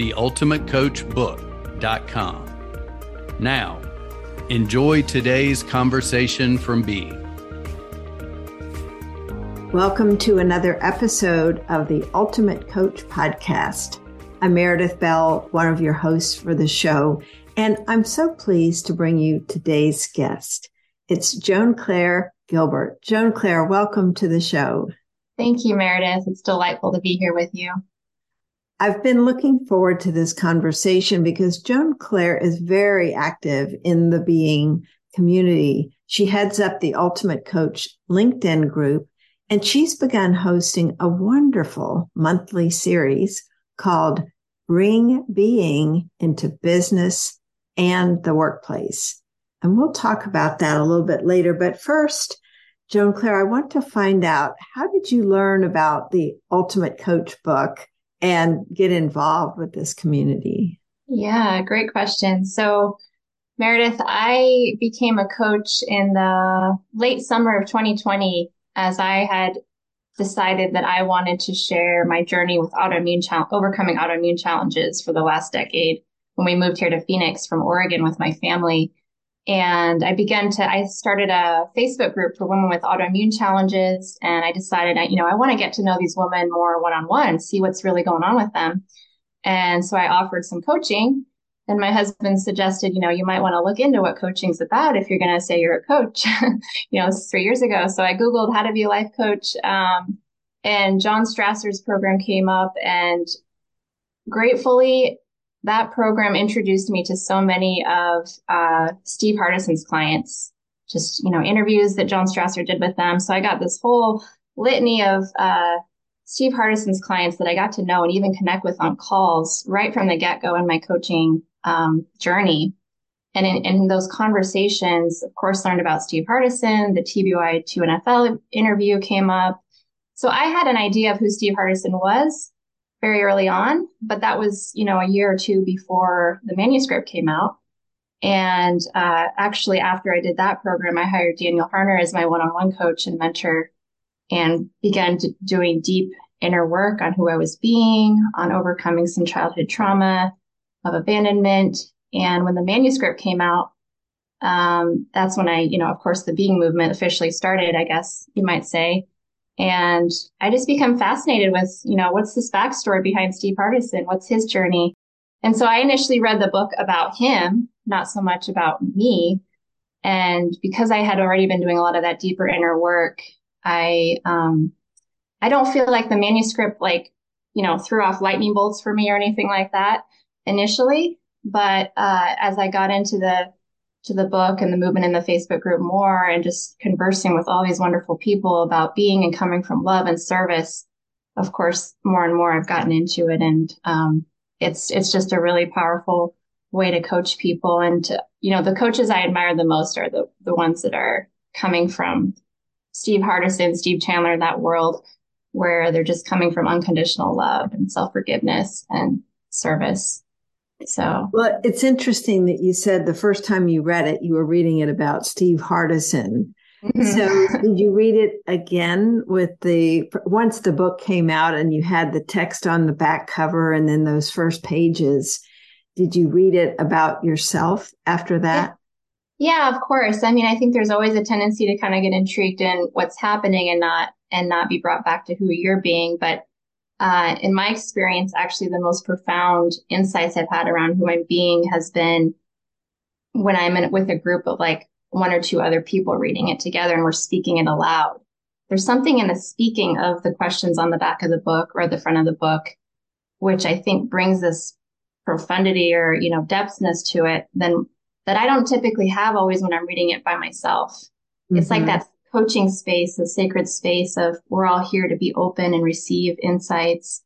theultimatecoachbook.com. Now, enjoy today's conversation from B. Welcome to another episode of the Ultimate Coach Podcast. I'm Meredith Bell, one of your hosts for the show, and I'm so pleased to bring you today's guest. It's Joan Claire Gilbert. Joan Claire, welcome to the show. Thank you, Meredith. It's delightful to be here with you. I've been looking forward to this conversation because Joan Claire is very active in the being community. She heads up the Ultimate Coach LinkedIn group, and she's begun hosting a wonderful monthly series called Bring Being into Business and the Workplace. And we'll talk about that a little bit later. But first, Joan Claire, I want to find out how did you learn about the Ultimate Coach book? And get involved with this community? Yeah, great question. So, Meredith, I became a coach in the late summer of 2020 as I had decided that I wanted to share my journey with autoimmune chal- overcoming autoimmune challenges for the last decade when we moved here to Phoenix from Oregon with my family. And I began to, I started a Facebook group for women with autoimmune challenges. And I decided, you know, I want to get to know these women more one on one, see what's really going on with them. And so I offered some coaching. And my husband suggested, you know, you might want to look into what coaching's about if you're going to say you're a coach. you know, this is three years ago. So I Googled how to be a life coach. Um, and John Strasser's program came up and gratefully that program introduced me to so many of uh, Steve Hardison's clients, just, you know, interviews that John Strasser did with them. So I got this whole litany of uh, Steve Hardison's clients that I got to know and even connect with on calls right from the get go in my coaching um, journey. And in, in, those conversations, of course, learned about Steve Hardison. The TBY 2NFL interview came up. So I had an idea of who Steve Hardison was, very early on, but that was, you know, a year or two before the manuscript came out. And uh, actually, after I did that program, I hired Daniel Harner as my one on one coach and mentor and began doing deep inner work on who I was being, on overcoming some childhood trauma of abandonment. And when the manuscript came out, um, that's when I, you know, of course, the being movement officially started, I guess you might say. And I just become fascinated with, you know, what's this backstory behind Steve Hardison? What's his journey? And so I initially read the book about him, not so much about me. And because I had already been doing a lot of that deeper inner work, I, um, I don't feel like the manuscript, like, you know, threw off lightning bolts for me or anything like that initially. But, uh, as I got into the to the book and the movement in the Facebook group more and just conversing with all these wonderful people about being and coming from love and service. Of course, more and more I've gotten into it and, um, it's, it's just a really powerful way to coach people. And, to, you know, the coaches I admire the most are the, the ones that are coming from Steve Hardison, Steve Chandler, that world where they're just coming from unconditional love and self forgiveness and service. So, well, it's interesting that you said the first time you read it, you were reading it about Steve Hardison. Mm-hmm. So, did you read it again with the once the book came out and you had the text on the back cover and then those first pages? Did you read it about yourself after that? Yeah. yeah, of course. I mean, I think there's always a tendency to kind of get intrigued in what's happening and not and not be brought back to who you're being. But uh, in my experience, actually, the most profound insights I've had around who I'm being has been when I'm in, with a group of like one or two other people reading it together and we're speaking it aloud. There's something in the speaking of the questions on the back of the book or the front of the book, which I think brings this profundity or, you know, depthness to it than that I don't typically have always when I'm reading it by myself. Mm-hmm. It's like mm-hmm. that coaching space, a sacred space of we're all here to be open and receive insights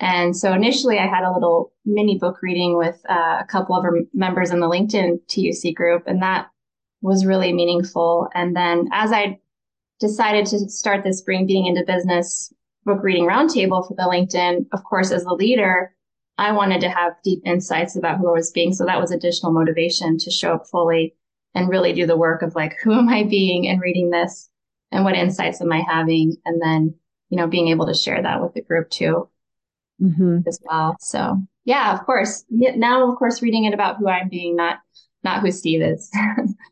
And so initially I had a little mini book reading with uh, a couple of our members in the LinkedIn TUC group, and that was really meaningful. And then as I decided to start this Bring Being into Business book reading roundtable for the LinkedIn, of course, as the leader, I wanted to have deep insights about who I was being. So that was additional motivation to show up fully and really do the work of like, who am I being and reading this and what insights am I having? And then, you know, being able to share that with the group too mm-hmm. as well. So yeah, of course. Now, of course, reading it about who I'm being, not, not who Steve is.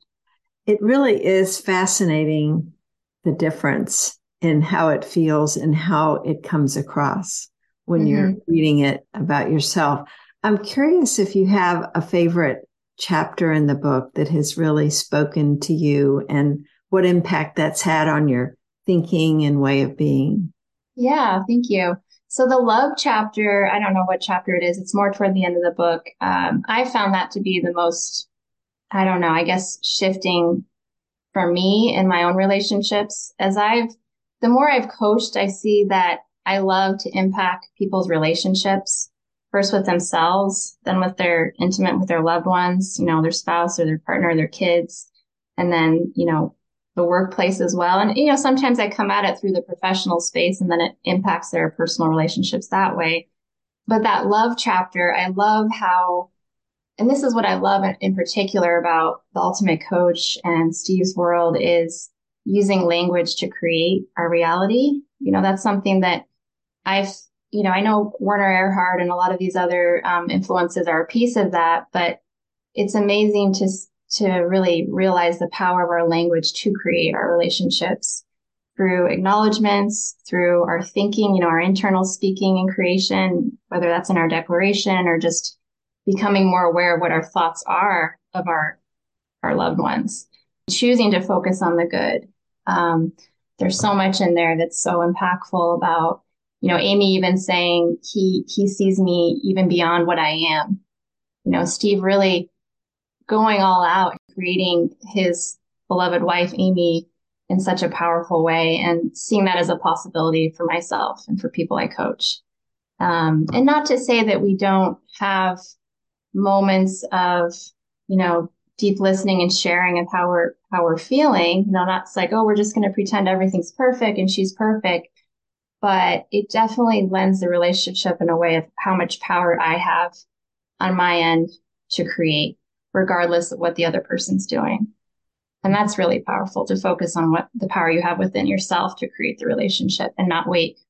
it really is fascinating the difference in how it feels and how it comes across when mm-hmm. you're reading it about yourself. I'm curious if you have a favorite chapter in the book that has really spoken to you and what impact that's had on your thinking and way of being. Yeah, thank you. So the love chapter, I don't know what chapter it is. It's more toward the end of the book. Um, I found that to be the most, I don't know, I guess shifting for me in my own relationships. As I've, the more I've coached, I see that I love to impact people's relationships first with themselves, then with their intimate with their loved ones, you know, their spouse or their partner, or their kids, and then, you know, the workplace as well. And, you know, sometimes I come at it through the professional space and then it impacts their personal relationships that way. But that love chapter, I love how, and this is what I love in particular about the ultimate coach and Steve's world is using language to create our reality. You know, that's something that I've, you know, I know Werner Erhard and a lot of these other um, influences are a piece of that, but it's amazing to to really realize the power of our language to create our relationships through acknowledgments, through our thinking, you know, our internal speaking and creation, whether that's in our declaration or just becoming more aware of what our thoughts are of our our loved ones, choosing to focus on the good. Um, there's so much in there that's so impactful about you know, Amy even saying he, he sees me even beyond what I am. You know, Steve really going all out, creating his beloved wife, Amy, in such a powerful way and seeing that as a possibility for myself and for people I coach. Um, and not to say that we don't have moments of, you know, deep listening and sharing of how we're, how we're feeling. You know, not like, oh, we're just going to pretend everything's perfect and she's perfect but it definitely lends the relationship in a way of how much power I have on my end to create, regardless of what the other person's doing. And that's really powerful to focus on what the power you have within yourself to create the relationship and not wait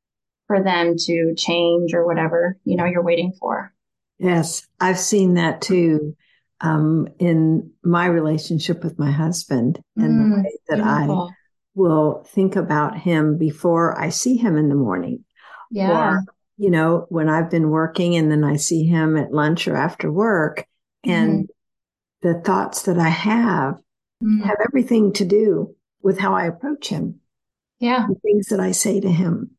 for them to change or whatever, you know, you're waiting for. Yes, I've seen that too um, in my relationship with my husband and mm, the way that beautiful. Will think about him before I see him in the morning. Yeah. Or, you know, when I've been working and then I see him at lunch or after work and mm-hmm. the thoughts that I have mm-hmm. have everything to do with how I approach him. Yeah. The things that I say to him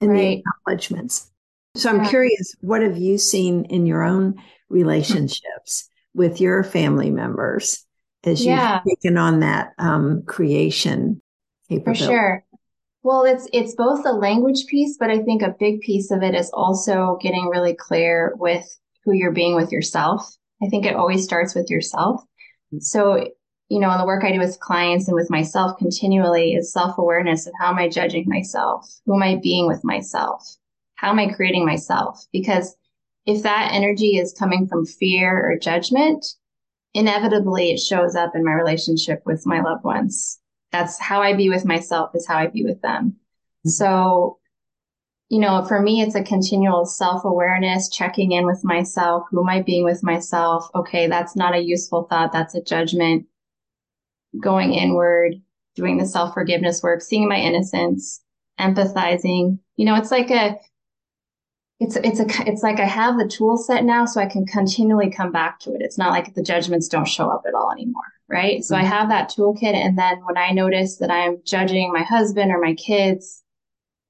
and right. the acknowledgments. So I'm yeah. curious, what have you seen in your own relationships with your family members as yeah. you've taken on that um, creation for sure. Well, it's it's both the language piece, but I think a big piece of it is also getting really clear with who you're being with yourself. I think it always starts with yourself. Mm-hmm. So, you know, in the work I do with clients and with myself continually is self-awareness of how am I judging myself? Who am I being with myself? How am I creating myself? Because if that energy is coming from fear or judgment, inevitably it shows up in my relationship with my loved ones that's how I be with myself is how I be with them. Mm-hmm. So, you know, for me, it's a continual self awareness, checking in with myself. Who am I being with myself? Okay. That's not a useful thought. That's a judgment. Going inward, doing the self forgiveness work, seeing my innocence, empathizing. You know, it's like a, it's it's a it's like I have the tool set now, so I can continually come back to it. It's not like the judgments don't show up at all anymore right? So I mm-hmm. have that toolkit. And then when I notice that I'm judging my husband or my kids,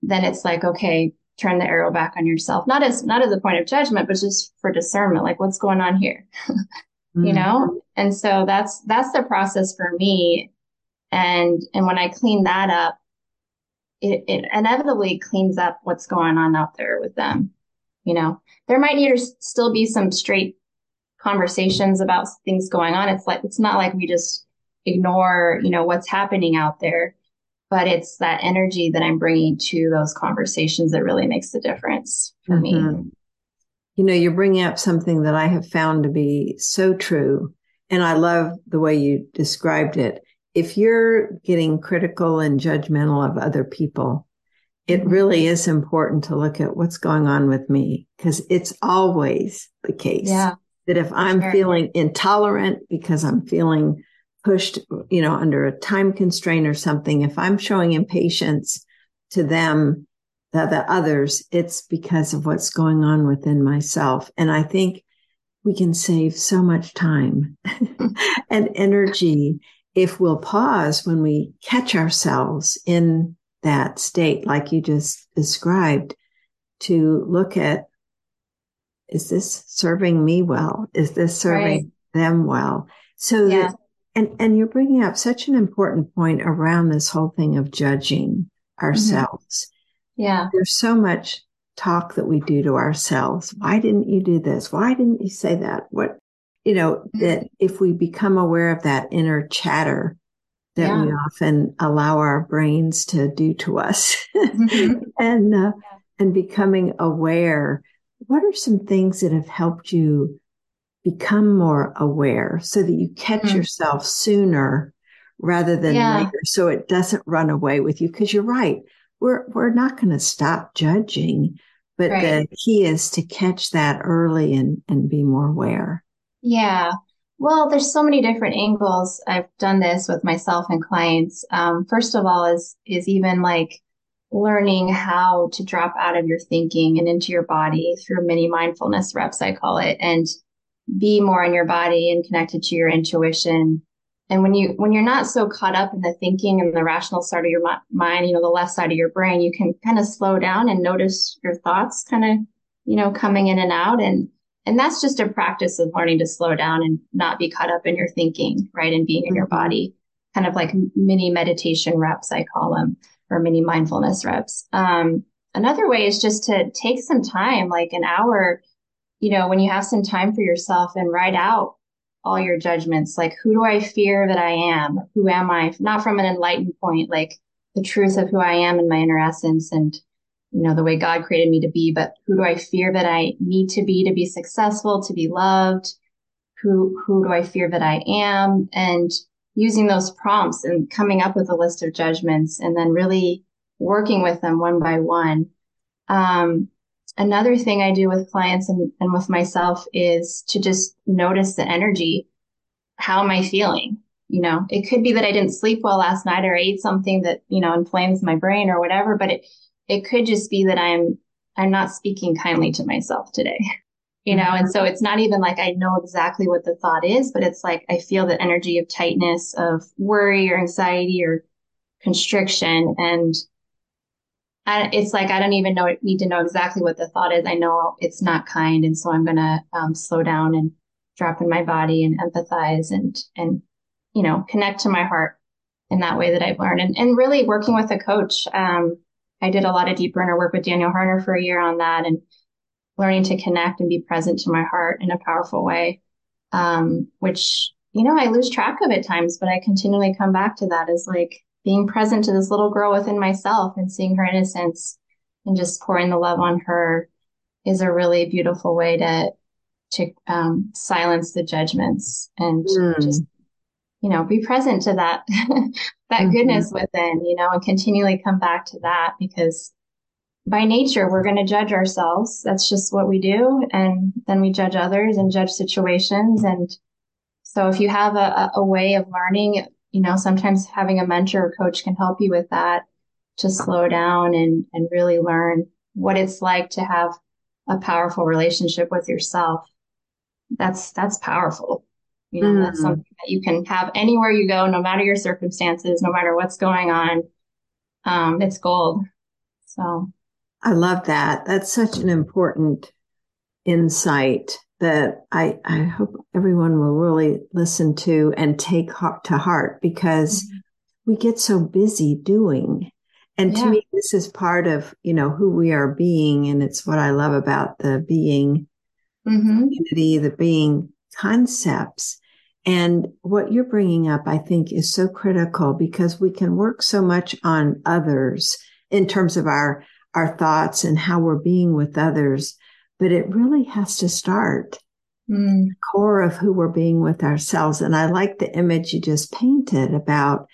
then it's like, okay, turn the arrow back on yourself. Not as, not as a point of judgment, but just for discernment, like what's going on here, mm-hmm. you know? And so that's, that's the process for me. And, and when I clean that up, it, it inevitably cleans up what's going on out there with them. You know, there might need to still be some straight conversations about things going on. It's like, it's not like we just ignore, you know, what's happening out there, but it's that energy that I'm bringing to those conversations that really makes the difference for mm-hmm. me. You know, you're bringing up something that I have found to be so true. And I love the way you described it. If you're getting critical and judgmental of other people, it really is important to look at what's going on with me because it's always the case. Yeah that if I'm sure. feeling intolerant because I'm feeling pushed, you know, under a time constraint or something, if I'm showing impatience to them, the, the others, it's because of what's going on within myself. And I think we can save so much time and energy if we'll pause when we catch ourselves in that state, like you just described, to look at is this serving me well? Is this serving right. them well? So yeah. that, and, and you're bringing up such an important point around this whole thing of judging ourselves. Mm-hmm. Yeah. There's so much talk that we do to ourselves. Why didn't you do this? Why didn't you say that? What, you know, mm-hmm. that if we become aware of that inner chatter that yeah. we often allow our brains to do to us mm-hmm. and, uh, yeah. and becoming aware what are some things that have helped you become more aware so that you catch mm. yourself sooner rather than yeah. later so it doesn't run away with you because you're right we're we're not going to stop judging but right. the key is to catch that early and and be more aware yeah well there's so many different angles i've done this with myself and clients um, first of all is is even like learning how to drop out of your thinking and into your body through mini mindfulness reps, I call it, and be more in your body and connected to your intuition. And when you when you're not so caught up in the thinking and the rational side of your mind, you know, the left side of your brain, you can kind of slow down and notice your thoughts kind of, you know, coming in and out. And and that's just a practice of learning to slow down and not be caught up in your thinking, right? And being in your mm-hmm. body, kind of like mini meditation reps, I call them or mini mindfulness reps. Um, another way is just to take some time, like an hour, you know, when you have some time for yourself and write out all your judgments. Like, who do I fear that I am? Who am I? Not from an enlightened point, like the truth of who I am and my inner essence and, you know, the way God created me to be, but who do I fear that I need to be to be successful, to be loved? Who, who do I fear that I am? And using those prompts and coming up with a list of judgments and then really working with them one by one. Um, another thing I do with clients and, and with myself is to just notice the energy. How am I feeling? You know, it could be that I didn't sleep well last night or I ate something that, you know, inflames my brain or whatever, but it, it could just be that I'm, I'm not speaking kindly to myself today. you know, and so it's not even like I know exactly what the thought is, but it's like I feel the energy of tightness, of worry or anxiety or constriction. And I, it's like I don't even know need to know exactly what the thought is. I know it's not kind, and so I'm gonna um, slow down and drop in my body and empathize and and you know connect to my heart in that way that I've learned. And and really working with a coach. Um, I did a lot of deeper inner work with Daniel Harner for a year on that, and learning to connect and be present to my heart in a powerful way, um, which, you know, I lose track of at times, but I continually come back to that as like being present to this little girl within myself and seeing her innocence and just pouring the love on her is a really beautiful way to to um, silence the judgments and mm. just you know be present to that that mm-hmm. goodness within you know and continually come back to that because by nature, we're going to judge ourselves. That's just what we do. And then we judge others and judge situations. And so if you have a, a way of learning, you know, sometimes having a mentor or coach can help you with that to slow down and, and really learn what it's like to have a powerful relationship with yourself. That's, that's powerful. You know, mm. that's something that you can have anywhere you go, no matter your circumstances, no matter what's going on. Um, it's gold. So I love that. That's such an important insight that I, I hope everyone will really listen to and take heart to heart because mm-hmm. we get so busy doing And yeah. to me, this is part of, you know, who we are being. And it's what I love about the being mm-hmm. community, the being concepts. And what you're bringing up, I think is so critical because we can work so much on others in terms of our, our thoughts and how we're being with others. But it really has to start mm. core of who we're being with ourselves. And I like the image you just painted about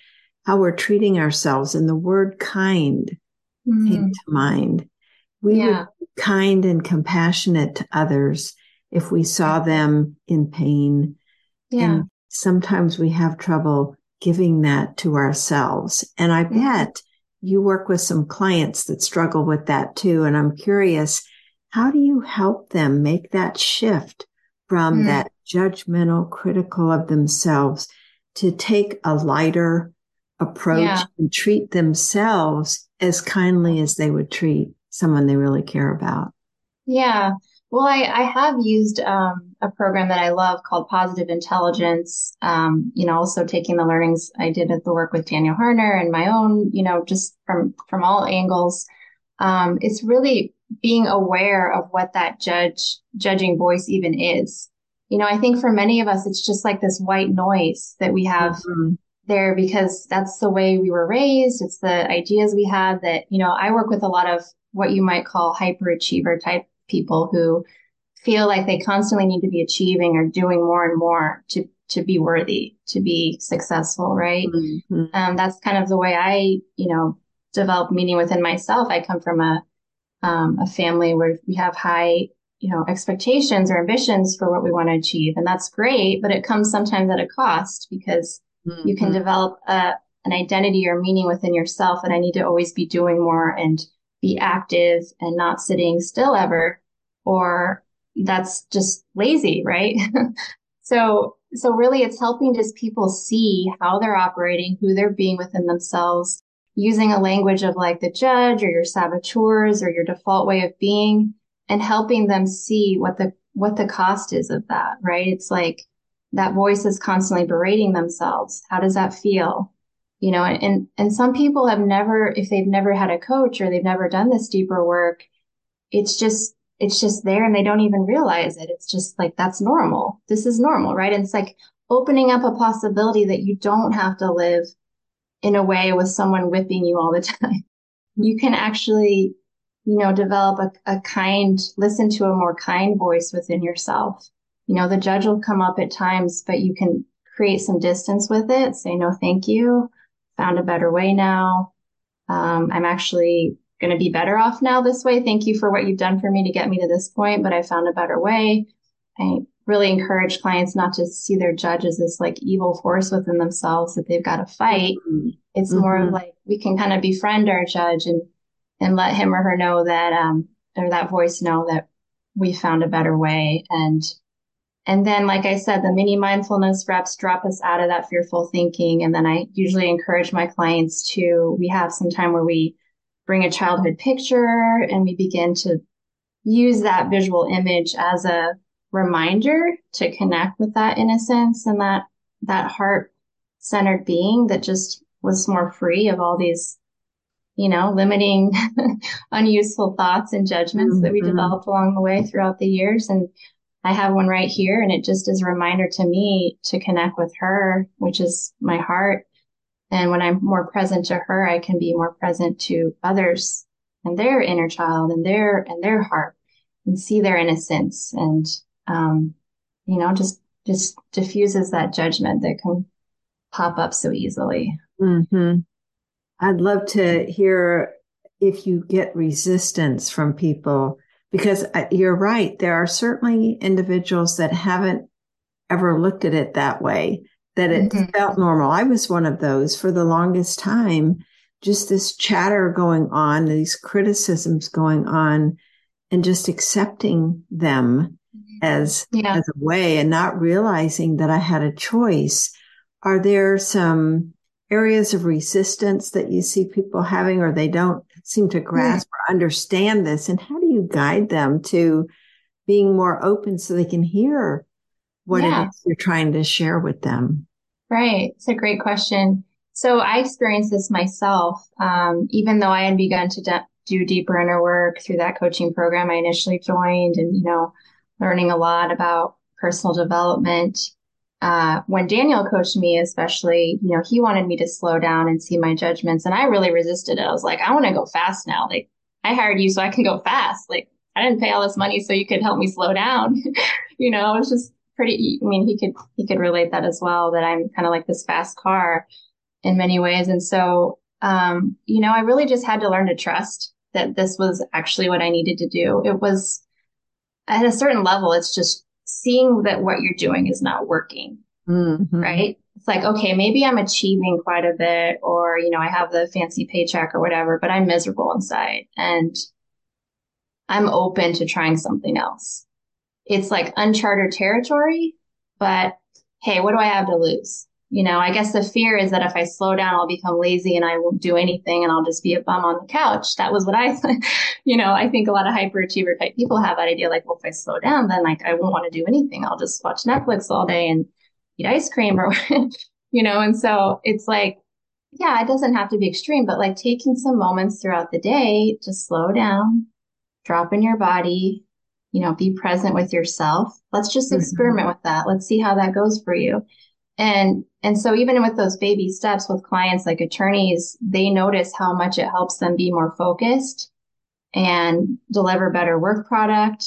how we're treating ourselves and the word kind mm. came to mind. We yeah. kind and compassionate to others if we saw them in pain. Yeah. And sometimes we have trouble giving that to ourselves. And I mm-hmm. bet you work with some clients that struggle with that too. And I'm curious, how do you help them make that shift from mm. that judgmental, critical of themselves to take a lighter approach yeah. and treat themselves as kindly as they would treat someone they really care about? Yeah. Well, I, I have used um, a program that I love called Positive Intelligence. Um, you know, also taking the learnings I did at the work with Daniel Harner and my own, you know, just from from all angles. Um, it's really being aware of what that judge judging voice even is. You know, I think for many of us, it's just like this white noise that we have mm-hmm. there because that's the way we were raised. It's the ideas we had that, you know, I work with a lot of what you might call hyperachiever type people who feel like they constantly need to be achieving or doing more and more to to be worthy, to be successful, right? Mm-hmm. Um, that's kind of the way I, you know, develop meaning within myself. I come from a um, a family where we have high, you know, expectations or ambitions for what we want to achieve, and that's great. But it comes sometimes at a cost because mm-hmm. you can mm-hmm. develop a, an identity or meaning within yourself that I need to always be doing more and be active and not sitting still ever, or that's just lazy, right? so, so really it's helping just people see how they're operating, who they're being within themselves, using a language of like the judge or your saboteurs or your default way of being and helping them see what the, what the cost is of that, right? It's like that voice is constantly berating themselves. How does that feel? You know, and, and some people have never, if they've never had a coach or they've never done this deeper work, it's just, it's just there and they don't even realize it. It's just like, that's normal. This is normal, right? And it's like opening up a possibility that you don't have to live in a way with someone whipping you all the time. You can actually, you know, develop a, a kind, listen to a more kind voice within yourself. You know, the judge will come up at times, but you can create some distance with it, say no, thank you found a better way now. Um, I'm actually going to be better off now this way. Thank you for what you've done for me to get me to this point, but I found a better way. I really encourage clients not to see their judge as this like evil force within themselves that they've got to fight. Mm-hmm. It's mm-hmm. more like we can kind of befriend our judge and and let him or her know that um or that voice know that we found a better way and and then, like I said, the mini mindfulness reps drop us out of that fearful thinking. And then I usually encourage my clients to, we have some time where we bring a childhood picture and we begin to use that visual image as a reminder to connect with that innocence and that, that heart centered being that just was more free of all these, you know, limiting, unuseful thoughts and judgments mm-hmm. that we mm-hmm. developed along the way throughout the years. And I have one right here and it just is a reminder to me to connect with her, which is my heart. And when I'm more present to her, I can be more present to others and their inner child and their, and their heart and see their innocence and, um, you know, just, just diffuses that judgment that can pop up so easily. Mm-hmm. I'd love to hear if you get resistance from people because uh, you're right. There are certainly individuals that haven't ever looked at it that way, that it mm-hmm. felt normal. I was one of those for the longest time, just this chatter going on, these criticisms going on, and just accepting them as, yeah. as a way and not realizing that I had a choice. Are there some areas of resistance that you see people having or they don't seem to grasp or understand this and how do you guide them to being more open so they can hear what yeah. it is you're trying to share with them right it's a great question So I experienced this myself. Um, even though I had begun to de- do deeper inner work through that coaching program I initially joined and, you know, learning a lot about personal development. Uh, when Daniel coached me, especially, you know, he wanted me to slow down and see my judgments. And I really resisted it. I was like, I want to go fast now. Like, I hired you so I can go fast. Like, I didn't pay all this money so you could help me slow down. you know, it's just pretty, I mean, he could, he could relate that as well, that I'm kind of like this fast car in many ways. And so, um, you know, I really just had to learn to trust that this was actually what I needed to do. It was at a certain level, it's just seeing that what you're doing is not working. Mm-hmm. Right. It's like, okay, maybe I'm achieving quite a bit or, you know, I have the fancy paycheck or whatever, but I'm miserable inside and I'm open to trying something else. It's like uncharted territory, but hey, what do I have to lose? You know, I guess the fear is that if I slow down, I'll become lazy and I won't do anything and I'll just be a bum on the couch. That was what I, you know, I think a lot of hyperachiever type people have that idea like, well, if I slow down, then like I won't want to do anything. I'll just watch Netflix all day and eat ice cream or, you know, and so it's like, yeah, it doesn't have to be extreme, but like taking some moments throughout the day to slow down, drop in your body, you know, be present with yourself. Let's just mm-hmm. experiment with that. Let's see how that goes for you. And and so even with those baby steps with clients like attorneys, they notice how much it helps them be more focused and deliver better work product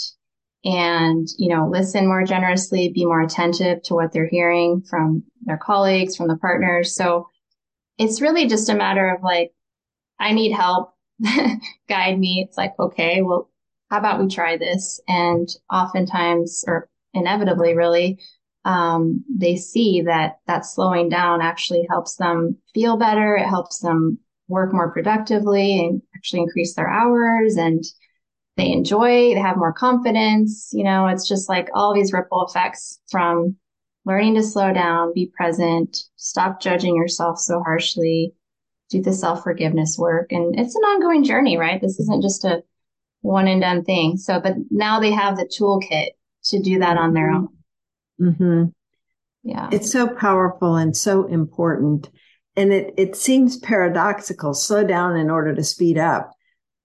and you know listen more generously be more attentive to what they're hearing from their colleagues from the partners. So it's really just a matter of like i need help. Guide me. It's like okay well how about we try this? And oftentimes or inevitably really um, they see that that slowing down actually helps them feel better. It helps them work more productively and actually increase their hours and they enjoy, they have more confidence. You know, it's just like all these ripple effects from learning to slow down, be present, stop judging yourself so harshly, do the self forgiveness work. And it's an ongoing journey, right? This isn't just a one and done thing. So, but now they have the toolkit to do that on their own. Mm-hmm. Yeah. It's so powerful and so important. And it, it seems paradoxical, slow down in order to speed up.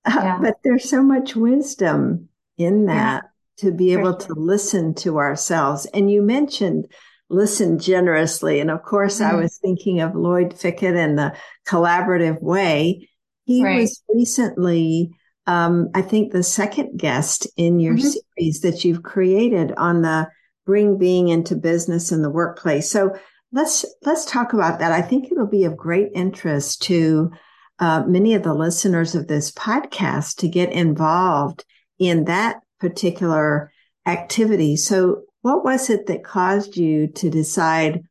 Yeah. Uh, but there's so much wisdom in that yeah. to be able sure. to listen to ourselves. And you mentioned listen generously. And of course, mm-hmm. I was thinking of Lloyd Fickett and the collaborative way. He right. was recently, um, I think, the second guest in your mm-hmm. series that you've created on the bring being into business in the workplace. So let's let's talk about that. I think it'll be of great interest to uh, many of the listeners of this podcast to get involved in that particular activity. So, what was it that caused you to decide?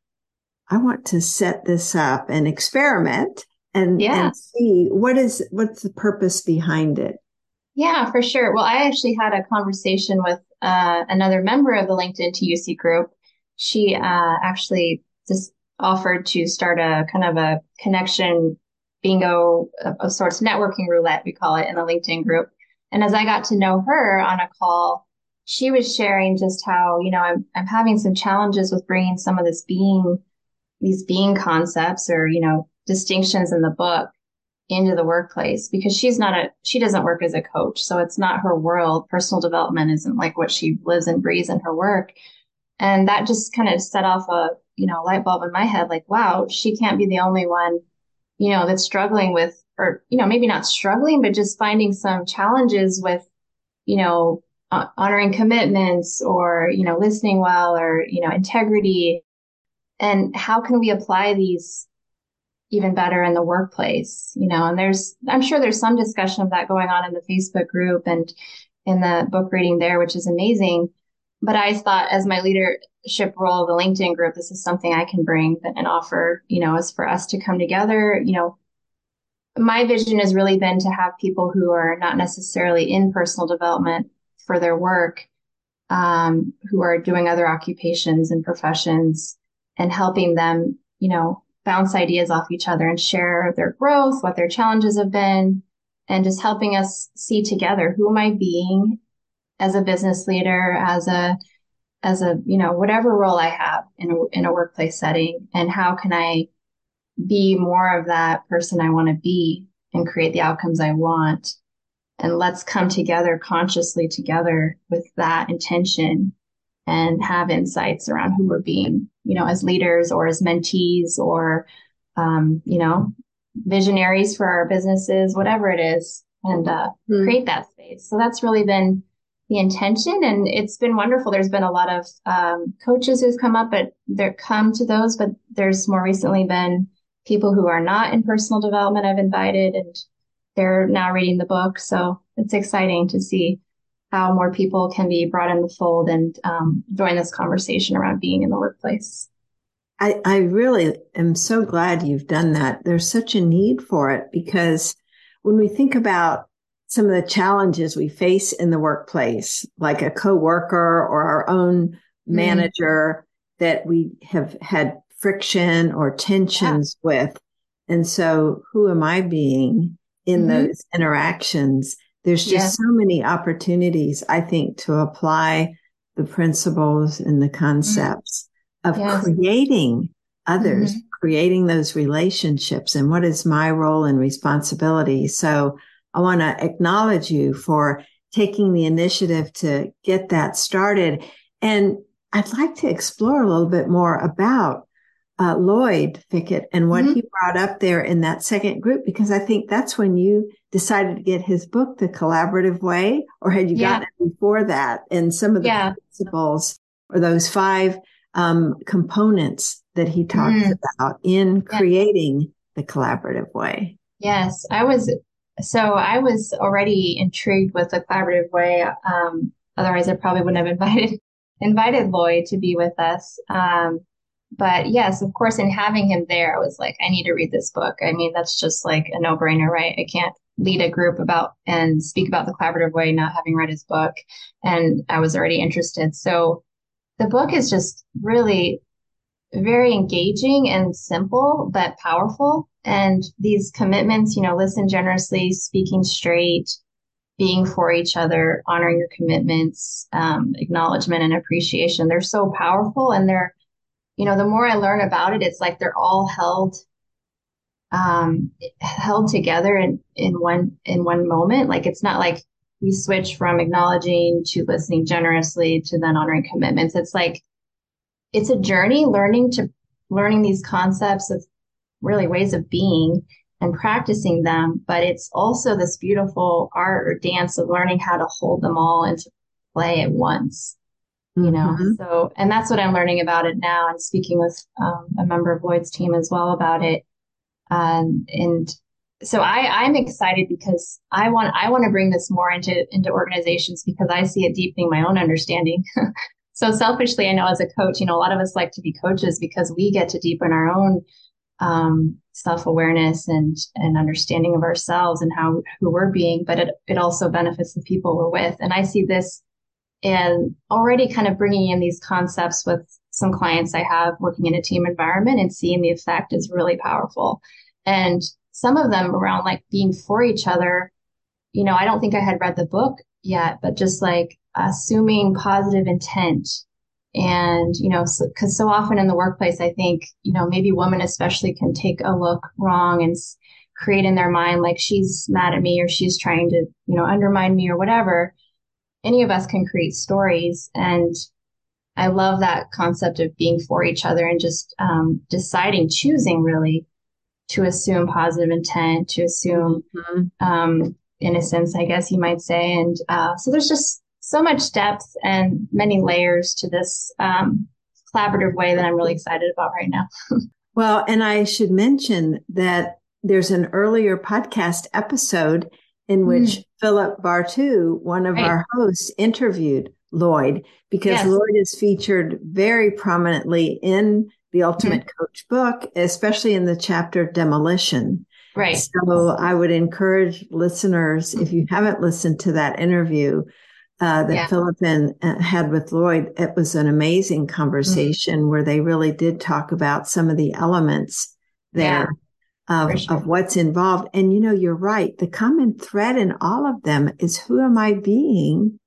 I want to set this up and experiment and, yeah. and see what is what's the purpose behind it. Yeah, for sure. Well, I actually had a conversation with uh, another member of the LinkedIn TUC group. She uh, actually just offered to start a kind of a connection bingo of, of sorts, networking roulette, we call it in the LinkedIn group. And as I got to know her on a call, she was sharing just how, you know, I'm, I'm having some challenges with bringing some of this being, these being concepts or, you know, distinctions in the book into the workplace because she's not a she doesn't work as a coach. So it's not her world. Personal development isn't like what she lives and breathes in her work. And that just kind of set off a you know light bulb in my head like wow she can't be the only one you know that's struggling with or you know maybe not struggling but just finding some challenges with you know uh, honoring commitments or you know listening well or you know integrity. And how can we apply these even better in the workplace, you know, and there's, I'm sure there's some discussion of that going on in the Facebook group and in the book reading there, which is amazing. But I thought as my leadership role of the LinkedIn group, this is something I can bring and offer, you know, is for us to come together, you know, my vision has really been to have people who are not necessarily in personal development for their work, um, who are doing other occupations and professions and helping them, you know, bounce ideas off each other and share their growth, what their challenges have been, and just helping us see together who am I being as a business leader, as a as a you know whatever role I have in a in a workplace setting, and how can I be more of that person I want to be and create the outcomes I want. And let's come together consciously together with that intention and have insights around who we're being, you know, as leaders or as mentees or, um, you know, visionaries for our businesses, whatever it is, and uh, mm. create that space. So that's really been the intention, and it's been wonderful. There's been a lot of um, coaches who've come up, but there come to those, but there's more recently been people who are not in personal development. I've invited, and they're now reading the book. So it's exciting to see how more people can be brought in the fold and um, join this conversation around being in the workplace. I, I really am so glad you've done that. There's such a need for it because when we think about some of the challenges we face in the workplace, like a coworker or our own mm-hmm. manager mm. that we have had friction or tensions yeah. with. And so who am I being in mm-hmm. those interactions? There's just yeah. so many opportunities, I think, to apply the principles and the concepts mm-hmm. of yes. creating others, mm-hmm. creating those relationships and what is my role and responsibility. So I want to acknowledge you for taking the initiative to get that started. And I'd like to explore a little bit more about uh, Lloyd Fickett and what mm-hmm. he brought up there in that second group, because I think that's when you decided to get his book, The Collaborative Way, or had you yeah. gotten it before that? And some of the yeah. principles or those five um, components that he talks mm. about in creating the collaborative way. Yes, I was. So I was already intrigued with the collaborative way. Um, otherwise, I probably wouldn't have invited invited Lloyd to be with us. Um, but yes, of course, in having him there, I was like, I need to read this book. I mean, that's just like a no brainer, right? I can't lead a group about and speak about the collaborative way, not having read his book. And I was already interested. So the book is just really very engaging and simple, but powerful. And these commitments, you know, listen generously, speaking straight, being for each other, honoring your commitments, um, acknowledgement and appreciation, they're so powerful and they're you know, the more I learn about it, it's like they're all held um held together in in one in one moment. Like it's not like we switch from acknowledging to listening generously to then honoring commitments. It's like it's a journey learning to learning these concepts of really ways of being and practicing them, but it's also this beautiful art or dance of learning how to hold them all into play at once you know mm-hmm. so and that's what i'm learning about it now and speaking with um, a member of lloyd's team as well about it um, and so i i'm excited because i want i want to bring this more into into organizations because i see it deepening my own understanding. So selfishly i know as a coach you know a lot of us like to be coaches because we get to deepen our own um, self-awareness and and understanding of ourselves and how who we're being but it, it also benefits the people we're with. And i see this and already kind of bringing in these concepts with some clients I have working in a team environment and seeing the effect is really powerful. And some of them around like being for each other, you know, I don't think I had read the book yet, but just like assuming positive intent. And, you know, because so, so, often in the workplace, I think, you know, maybe women especially can take a look wrong and create in their mind like she's mad at me or she's trying to, you know, undermine me or whatever any of us can create stories and i love that concept of being for each other and just um, deciding choosing really to assume positive intent to assume mm-hmm. um, innocence i guess you might say and uh, so there's just so much depth and many layers to this um, collaborative way that i'm really excited about right now well and i should mention that there's an earlier podcast episode in which mm. Philip Bartu, one of right. our hosts, interviewed Lloyd because yes. Lloyd is featured very prominently in the Ultimate mm. Coach book, especially in the chapter Demolition. Right. So I would encourage listeners, if you haven't listened to that interview uh, that yeah. Uh, had with Lloyd, it was an amazing conversation mm. where they really did talk about some of the elements there. Yeah of, sure. of what's involved. And you know, you're right. The common thread in all of them is who am I being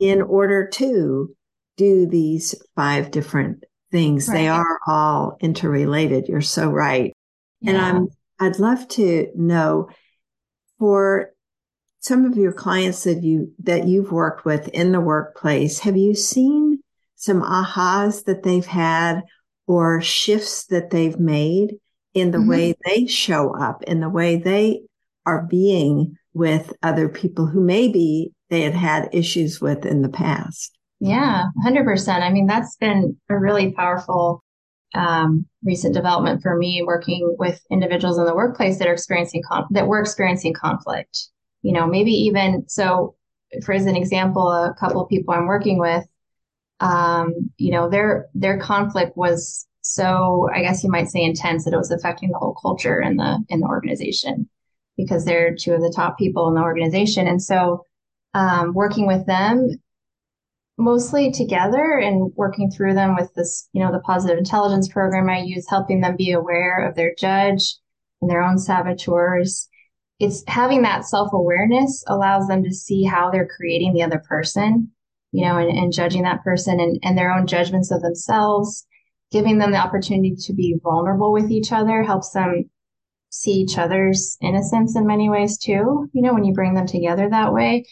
in order to do these five different things? Right. They are all interrelated. You're so right. Yeah. And I'm, I'd love to know for some of your clients that you, that you've worked with in the workplace, have you seen some ahas that they've had or shifts that they've made in the mm-hmm. way they show up, in the way they are being with other people who maybe they had had issues with in the past. Yeah, 100%. I mean, that's been a really powerful um, recent development for me working with individuals in the workplace that are experiencing con- that were experiencing conflict. You know, maybe even so. For as an example, a couple of people I'm working with, um, you know, their their conflict was so I guess you might say intense that it was affecting the whole culture in the in the organization because they're two of the top people in the organization. And so um, working with them mostly together and working through them with this, you know, the positive intelligence program I use, helping them be aware of their judge and their own saboteurs. It's having that self awareness allows them to see how they're creating the other person, you know, and, and judging that person and, and their own judgments of themselves. Giving them the opportunity to be vulnerable with each other helps them see each other's innocence in many ways too, you know, when you bring them together that way.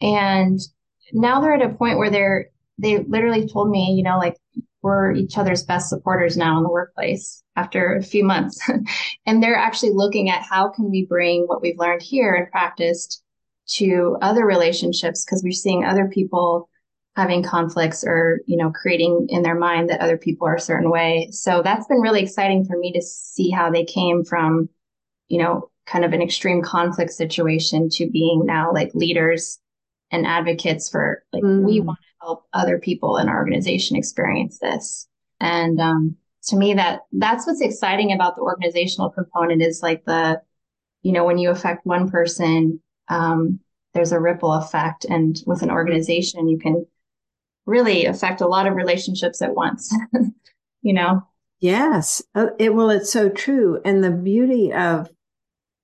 And now they're at a point where they're, they literally told me, you know, like we're each other's best supporters now in the workplace after a few months. and they're actually looking at how can we bring what we've learned here and practiced to other relationships because we're seeing other people having conflicts or you know creating in their mind that other people are a certain way so that's been really exciting for me to see how they came from you know, kind of an extreme conflict situation to being now like leaders and advocates for like mm. we want to help other people in our organization experience this. And um, to me, that that's what's exciting about the organizational component is like the, you know, when you affect one person, um, there's a ripple effect, and with an organization, you can really affect a lot of relationships at once. you know. Yes. Uh, it, well, it's so true. And the beauty of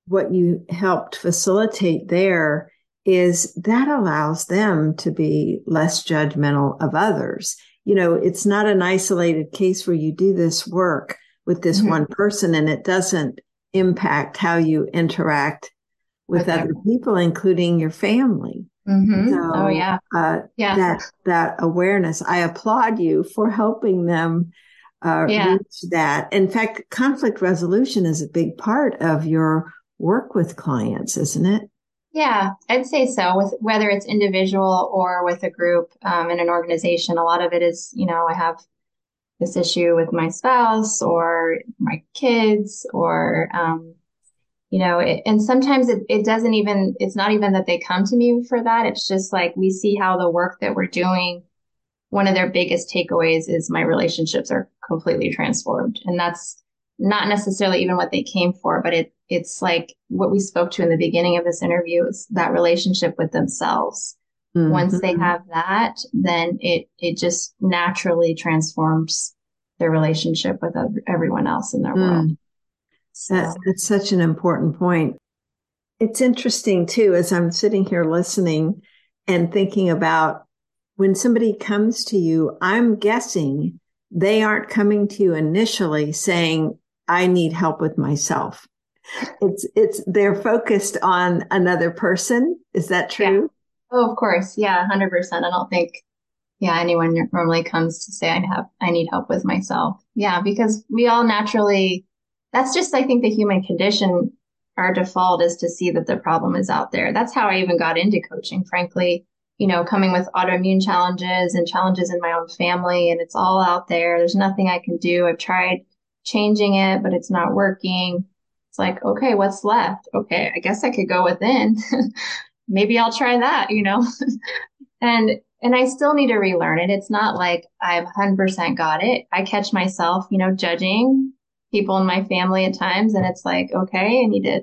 what you helped facilitate there is that allows them to be less judgmental of others. You know, it's not an isolated case where you do this work with this mm-hmm. one person and it doesn't impact how you interact with okay. other people, including your family. Mm-hmm. So, oh yeah, uh, yeah. That that awareness. I applaud you for helping them uh, yeah. reach that. In fact, conflict resolution is a big part of your work with clients, isn't it? Yeah, I'd say so. With whether it's individual or with a group um, in an organization, a lot of it is, you know, I have this issue with my spouse or my kids or, um, you know, it, and sometimes it, it doesn't even, it's not even that they come to me for that. It's just like we see how the work that we're doing, one of their biggest takeaways is my relationships are completely transformed. And that's not necessarily even what they came for, but it it's like what we spoke to in the beginning of this interview is that relationship with themselves. Mm-hmm. Once they have that, then it it just naturally transforms their relationship with everyone else in their mm. world. So. That's, that's such an important point. It's interesting too, as I'm sitting here listening and thinking about when somebody comes to you, I'm guessing they aren't coming to you initially saying, I need help with myself. It's, it's, they're focused on another person. Is that true? Yeah. Oh, of course. Yeah. hundred percent. I don't think, yeah, anyone normally comes to say, I have, I need help with myself. Yeah. Because we all naturally, that's just, I think the human condition, our default is to see that the problem is out there. That's how I even got into coaching, frankly you know, coming with autoimmune challenges and challenges in my own family, and it's all out there. There's nothing I can do. I've tried changing it, but it's not working. It's like, okay, what's left? Okay, I guess I could go within. Maybe I'll try that, you know? and and I still need to relearn it. It's not like I've 100% got it. I catch myself, you know, judging people in my family at times and it's like, okay, I need to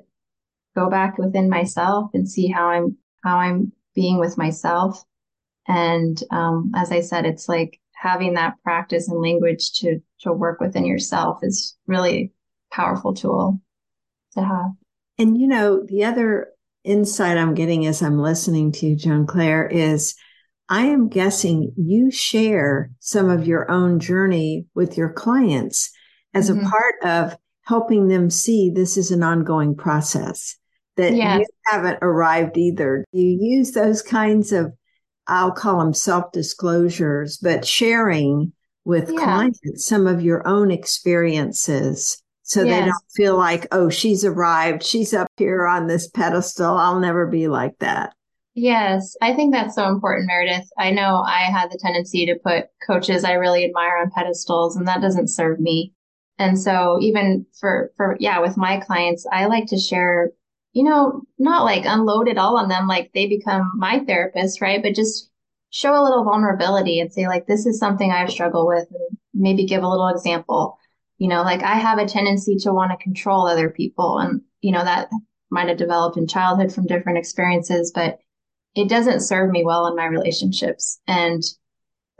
go back within myself and see how I'm how I'm being with myself. And um, as I said, it's like having that practice and language to to work within yourself is really powerful tool to have. And you know, the other insight I'm getting as I'm listening to you, Joan Claire is I am guessing you share some of your own journey with your clients as mm-hmm. a part of helping them see this is an ongoing process that yes. you haven't arrived either. You use those kinds of, I'll call them self disclosures, but sharing with yeah. clients some of your own experiences so yes. they don't feel like, oh, she's arrived. She's up here on this pedestal. I'll never be like that. Yes, I think that's so important, Meredith. I know I had the tendency to put coaches I really admire on pedestals, and that doesn't serve me. And so even for, for, yeah, with my clients, I like to share, you know, not like unload it all on them, like they become my therapist, right? But just show a little vulnerability and say, like, this is something I've struggled with, and maybe give a little example. You know, like I have a tendency to want to control other people. And, you know, that might have developed in childhood from different experiences, but it doesn't serve me well in my relationships. And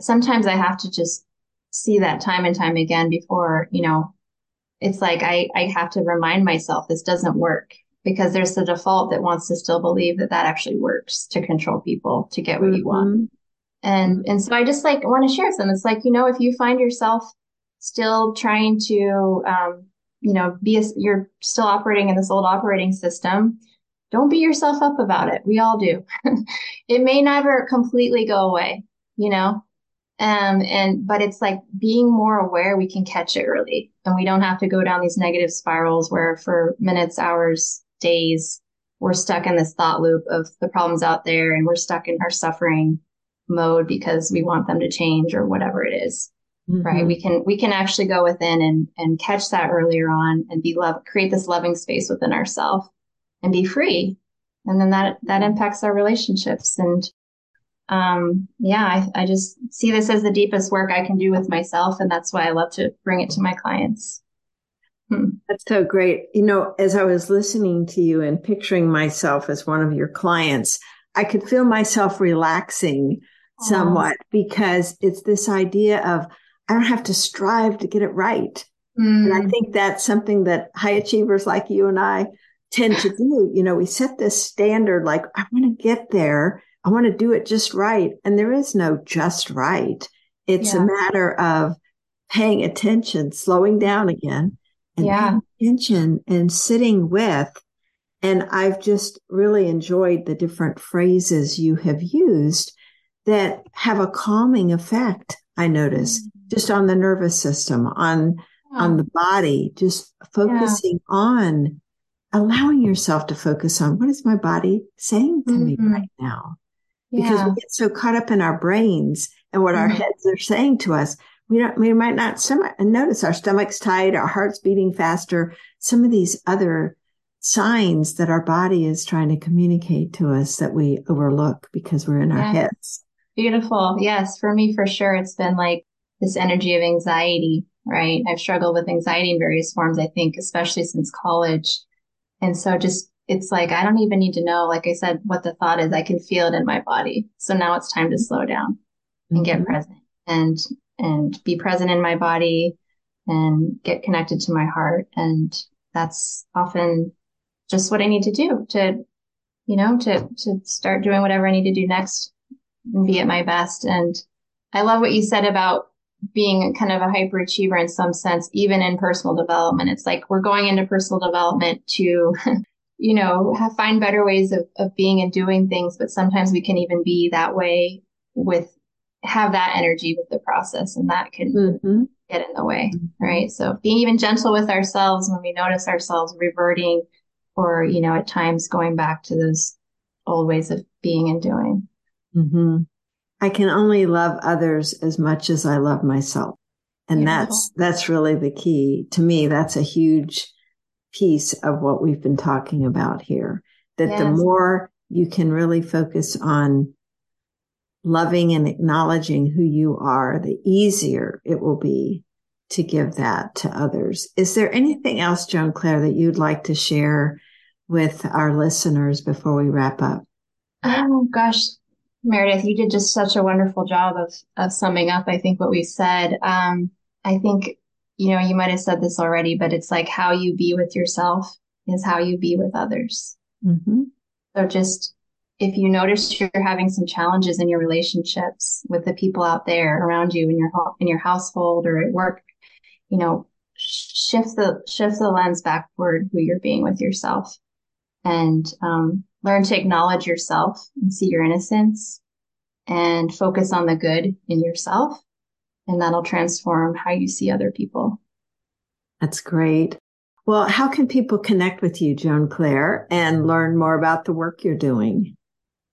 sometimes I have to just see that time and time again before, you know, it's like I, I have to remind myself this doesn't work because there's the default that wants to still believe that that actually works to control people to get what mm-hmm. you want. Mm-hmm. And, and so I just like want to share some. It's like, you know, if you find yourself still trying to, um, you know, be a, you're still operating in this old operating system. Don't beat yourself up about it. We all do. it may never completely go away, you know, um, and but it's like being more aware we can catch it early and we don't have to go down these negative spirals where for minutes, hours, days, we're stuck in this thought loop of the problems out there and we're stuck in our suffering mode because we want them to change or whatever it is mm-hmm. right we can we can actually go within and and catch that earlier on and be love create this loving space within ourselves and be free and then that that impacts our relationships and um yeah I, I just see this as the deepest work i can do with myself and that's why i love to bring it to my clients hmm. That's so great. You know, as I was listening to you and picturing myself as one of your clients, I could feel myself relaxing somewhat because it's this idea of I don't have to strive to get it right. Mm. And I mm. think that's something that high achievers like you and I tend to do. You know, we set this standard like, I want to get there. I want to do it just right. And there is no just right. It's yeah. a matter of paying attention, slowing down again and yeah. paying attention and sitting with. And I've just really enjoyed the different phrases you have used that have a calming effect. I notice mm just on the nervous system, on yeah. on the body, just focusing yeah. on allowing yourself to focus on what is my body saying to mm-hmm. me right now. Because we get so caught up in our brains and what mm-hmm. our heads are saying to us. We don't, we might not stomach, notice our stomach's tight, our heart's beating faster, some of these other signs that our body is trying to communicate to us that we overlook because we're in our heads. Beautiful. Yes. For me, for sure, it's been like this energy of anxiety, right? I've struggled with anxiety in various forms, I think, especially since college. And so just, it's like, I don't even need to know, like I said, what the thought is. I can feel it in my body. So now it's time to slow down and get mm-hmm. present and, and be present in my body and get connected to my heart. And that's often just what I need to do to, you know, to, to start doing whatever I need to do next and be at my best. And I love what you said about being kind of a hyperachiever in some sense, even in personal development. It's like we're going into personal development to, you know, have, find better ways of, of being and doing things. But sometimes we can even be that way with, have that energy with the process and that can mm-hmm. get in the way. Mm-hmm. Right. So being even gentle with ourselves when we notice ourselves reverting or, you know, at times going back to those old ways of being and doing. Mm-hmm. I can only love others as much as I love myself. And Beautiful. that's, that's really the key to me. That's a huge piece of what we've been talking about here. That yes. the more you can really focus on loving and acknowledging who you are, the easier it will be to give that to others. Is there anything else, Joan Claire, that you'd like to share with our listeners before we wrap up? Oh gosh, Meredith, you did just such a wonderful job of, of summing up, I think, what we said. Um, I think, you know, you might have said this already, but it's like how you be with yourself is how you be with others. Mm-hmm. So just if you notice you're having some challenges in your relationships with the people out there around you in your in your household or at work, you know, shift the shift the lens backward who you're being with yourself and um, learn to acknowledge yourself and see your innocence and focus on the good in yourself and that'll transform how you see other people. That's great. Well how can people connect with you joan claire and learn more about the work you're doing?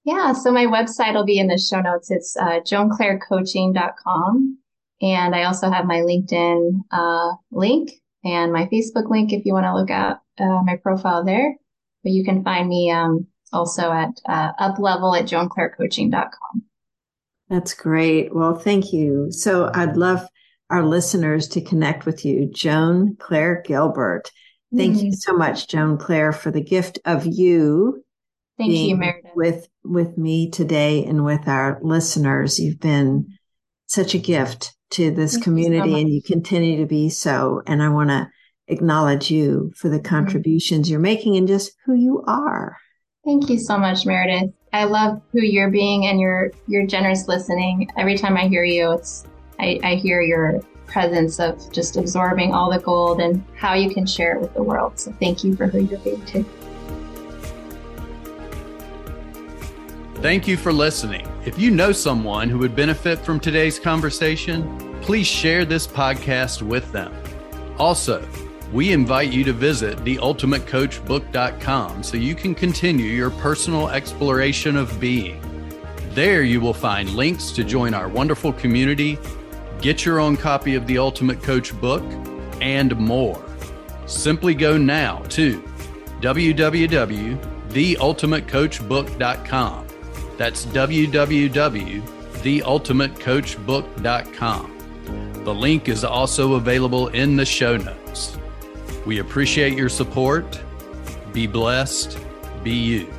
Yeah so my website will be in the show notes. It's uh, joanclairecoaching.com and I also have my LinkedIn uh, link and my Facebook link if you want to look at uh, my profile there. But you can find me um, also at uh, uplevel at joanclairecoaching.com. That's great. Well, thank you. So I'd love our listeners to connect with you, Joan Claire Gilbert. Thank mm-hmm. you so much, Joan Claire, for the gift of you. Thank you, Meredith. With with me today and with our listeners. You've been such a gift to this Thank community so and you continue to be so. And I want to acknowledge you for the mm-hmm. contributions you're making and just who you are. Thank you so much, Meredith. I love who you're being and your your generous listening. Every time I hear you, it's I, I hear your presence of just absorbing all the gold and how you can share it with the world. So thank you for who you're being too. Thank you for listening. If you know someone who would benefit from today's conversation, please share this podcast with them. Also, we invite you to visit theultimatecoachbook.com so you can continue your personal exploration of being. There you will find links to join our wonderful community, get your own copy of the Ultimate Coach book, and more. Simply go now to www.theultimatecoachbook.com that's www.theultimatecoachbook.com. The link is also available in the show notes. We appreciate your support. Be blessed. Be you.